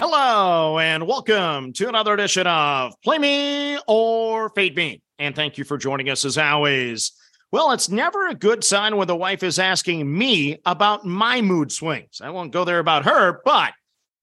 Hello, and welcome to another edition of Play Me or Fade Me. And thank you for joining us as always. Well, it's never a good sign when the wife is asking me about my mood swings. I won't go there about her, but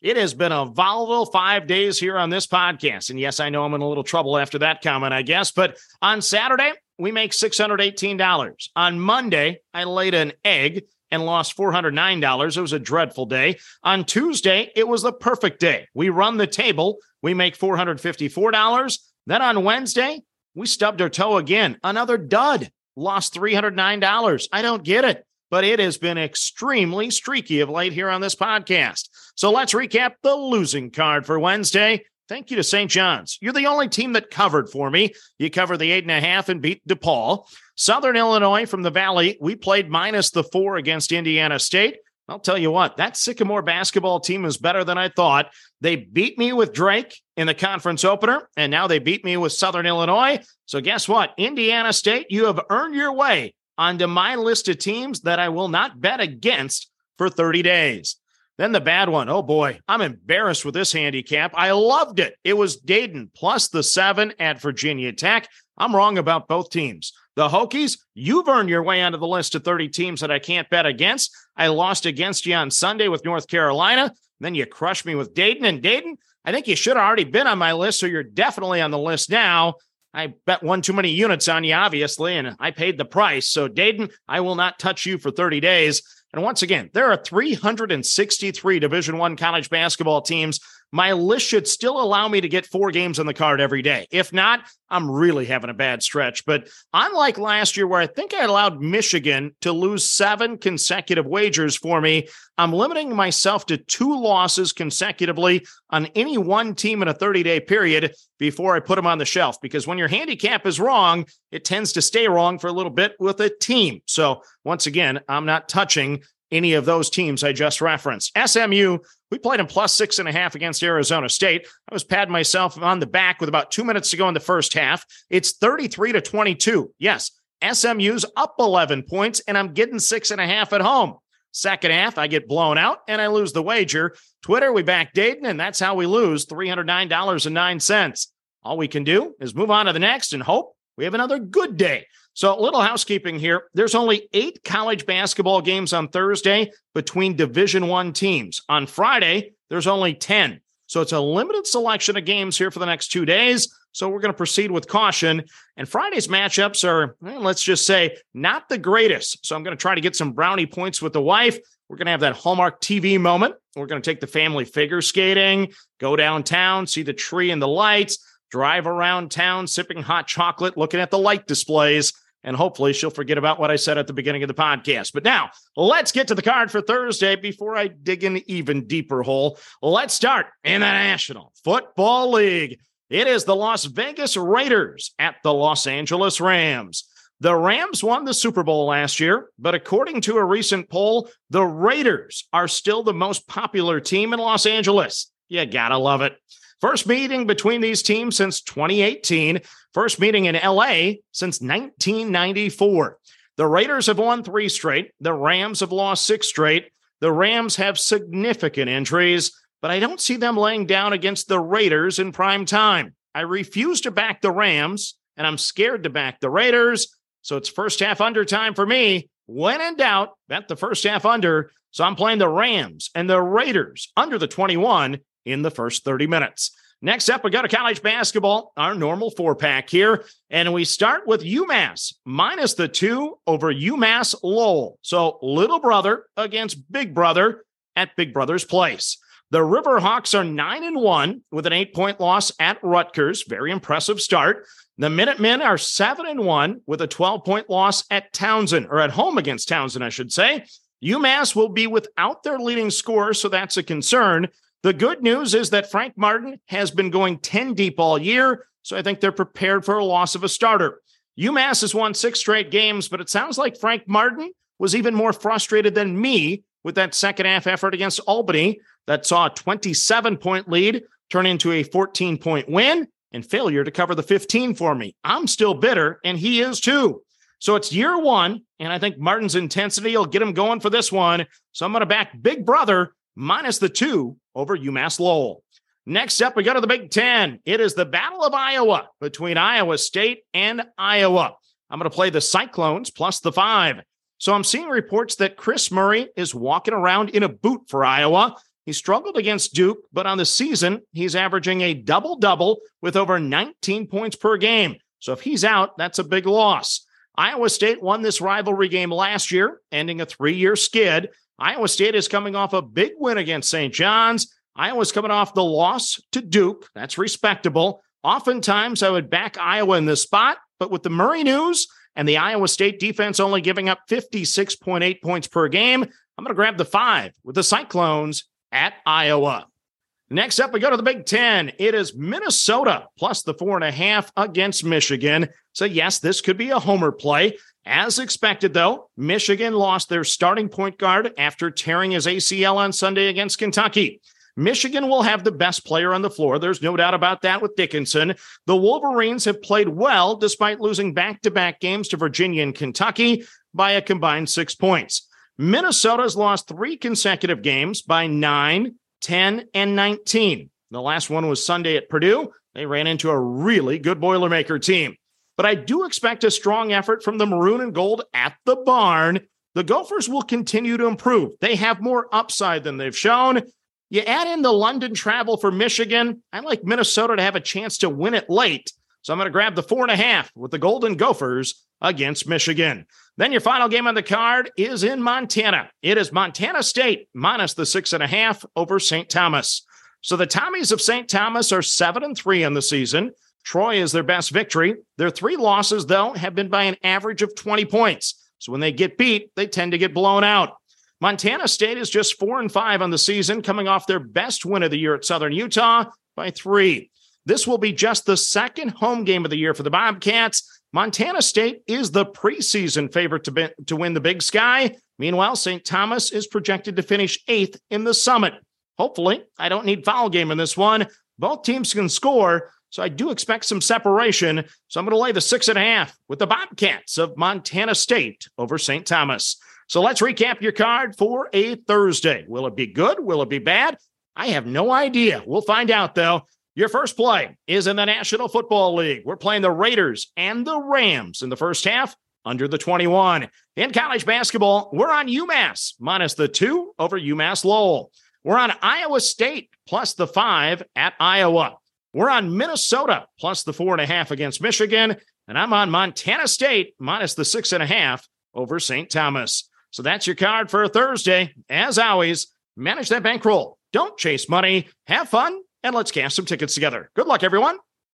it has been a volatile five days here on this podcast. And yes, I know I'm in a little trouble after that comment, I guess. But on Saturday, we make $618. On Monday, I laid an egg and lost $409. It was a dreadful day. On Tuesday, it was the perfect day. We run the table, we make $454. Then on Wednesday, we stubbed our toe again. Another dud, lost $309. I don't get it, but it has been extremely streaky of late here on this podcast. So let's recap the losing card for Wednesday. Thank you to St. John's. You're the only team that covered for me. You covered the eight and a half and beat DePaul. Southern Illinois from the Valley, we played minus the four against Indiana State. I'll tell you what, that Sycamore basketball team is better than I thought. They beat me with Drake in the conference opener, and now they beat me with Southern Illinois. So, guess what? Indiana State, you have earned your way onto my list of teams that I will not bet against for 30 days. Then the bad one. Oh boy, I'm embarrassed with this handicap. I loved it. It was Dayton plus the seven at Virginia Tech. I'm wrong about both teams. The Hokies, you've earned your way onto the list of 30 teams that I can't bet against. I lost against you on Sunday with North Carolina. Then you crushed me with Dayton. And Dayton, I think you should have already been on my list. So you're definitely on the list now. I bet one too many units on you, obviously, and I paid the price. So, Dayton, I will not touch you for 30 days. And once again, there are 363 Division One college basketball teams. My list should still allow me to get four games on the card every day. If not, I'm really having a bad stretch. But unlike last year, where I think I allowed Michigan to lose seven consecutive wagers for me, I'm limiting myself to two losses consecutively on any one team in a 30 day period before I put them on the shelf. Because when your handicap is wrong, it tends to stay wrong for a little bit with a team. So once again, I'm not touching any of those teams I just referenced. SMU, we played in plus six and a half against Arizona State. I was patting myself on the back with about two minutes to go in the first half. It's 33 to 22. Yes, SMU's up 11 points, and I'm getting six and a half at home. Second half, I get blown out and I lose the wager. Twitter, we back Dayton, and that's how we lose $309.09. All we can do is move on to the next and hope we have another good day. So, a little housekeeping here. There's only eight college basketball games on Thursday between Division One teams. On Friday, there's only 10. So, it's a limited selection of games here for the next two days. So, we're going to proceed with caution. And Friday's matchups are, eh, let's just say, not the greatest. So, I'm going to try to get some brownie points with the wife. We're going to have that Hallmark TV moment. We're going to take the family figure skating, go downtown, see the tree and the lights, drive around town sipping hot chocolate, looking at the light displays and hopefully she'll forget about what I said at the beginning of the podcast. But now let's get to the card for Thursday before I dig an even deeper hole. Let's start in the National Football League. It is the Las Vegas Raiders at the Los Angeles Rams. The Rams won the Super Bowl last year, but according to a recent poll, the Raiders are still the most popular team in Los Angeles. You gotta love it. First meeting between these teams since 2018. First meeting in LA since 1994. The Raiders have won three straight. The Rams have lost six straight. The Rams have significant injuries, but I don't see them laying down against the Raiders in prime time. I refuse to back the Rams, and I'm scared to back the Raiders. So it's first half under time for me. When in doubt, bet the first half under. So I'm playing the Rams and the Raiders under the 21 in the first 30 minutes. Next up, we go to college basketball, our normal four pack here. And we start with UMass minus the two over UMass Lowell. So little brother against big brother at Big Brother's place. The Riverhawks are nine and one with an eight point loss at Rutgers. Very impressive start. The Minutemen are seven and one with a 12 point loss at Towson or at home against Towson, I should say. UMass will be without their leading scorer, so that's a concern. The good news is that Frank Martin has been going 10 deep all year, so I think they're prepared for a loss of a starter. UMass has won six straight games, but it sounds like Frank Martin was even more frustrated than me with that second half effort against Albany that saw a 27 point lead turn into a 14 point win and failure to cover the 15 for me. I'm still bitter, and he is too. So it's year one, and I think Martin's intensity will get him going for this one. So I'm going to back Big Brother minus the two over UMass Lowell. Next up, we go to the Big Ten. It is the Battle of Iowa between Iowa State and Iowa. I'm going to play the Cyclones plus the five. So I'm seeing reports that Kris Murray is walking around in a boot for Iowa. He struggled against Duke, but on the season, he's averaging a double double with over 19 points per game. So if he's out, that's a big loss. Iowa State won this rivalry game last year, ending a three year skid. Iowa State is coming off a big win against St. John's. Iowa's coming off the loss to Duke. That's respectable. Oftentimes, I would back Iowa in this spot, but with the Murray news and the Iowa State defense only giving up 56.8 points per game, I'm going to grab the five with the Cyclones at Iowa. Next up, we go to the Big Ten. It is Minnesota plus the four and a half against Michigan. So, yes, this could be a homer play. As expected, though, Michigan lost their starting point guard after tearing his ACL on Sunday against Kentucky. Michigan will have the best player on the floor. There's no doubt about that with Dickinson. The Wolverines have played well despite losing back to back games to Virginia and Kentucky by a combined six points. Minnesota's lost three consecutive games by nine, 10, and 19. The last one was Sunday at Purdue. They ran into a really good Boilermaker team. But I do expect a strong effort from the maroon and gold at the barn. The Gophers will continue to improve. They have more upside than they've shown. You add in the London travel for Michigan. I like Minnesota to have a chance to win it late. So I'm going to grab the four and a half with the Golden Gophers against Michigan. Then your final game on the card is in Montana. It is Montana State minus the six and a half over St. Thomas. So the Tommies of St. Thomas are seven and three in the season. Troy is their best victory. Their three losses, though, have been by an average of 20 points. So when they get beat, they tend to get blown out. Montana State is just four and five on the season, coming off their best win of the year at Southern Utah by three. This will be just the second home game of the year for the Bobcats. Montana State is the preseason favorite to, be, to win the Big Sky. Meanwhile, St. Thomas is projected to finish eighth in the summit. Hopefully, I don't need foul game in this one. Both teams can score, so I do expect some separation. So I'm going to lay the six and a half with the Bobcats of Montana State over St. Thomas. So let's recap your card for a Thursday. Will it be good? Will it be bad? I have no idea. We'll find out though. Your first play is in the National Football League. We're playing the Raiders and the Rams in the first half under the 21. In college basketball, we're on UMass minus the two over UMass Lowell. We're on Iowa State plus the five at Iowa. We're on Minnesota plus the four and a half against Michigan. And I'm on Montana State minus the six and a half over St. Thomas. So that's your card for Thursday. As always, manage that bankroll. Don't chase money. Have fun and let's cash some tickets together. Good luck, everyone.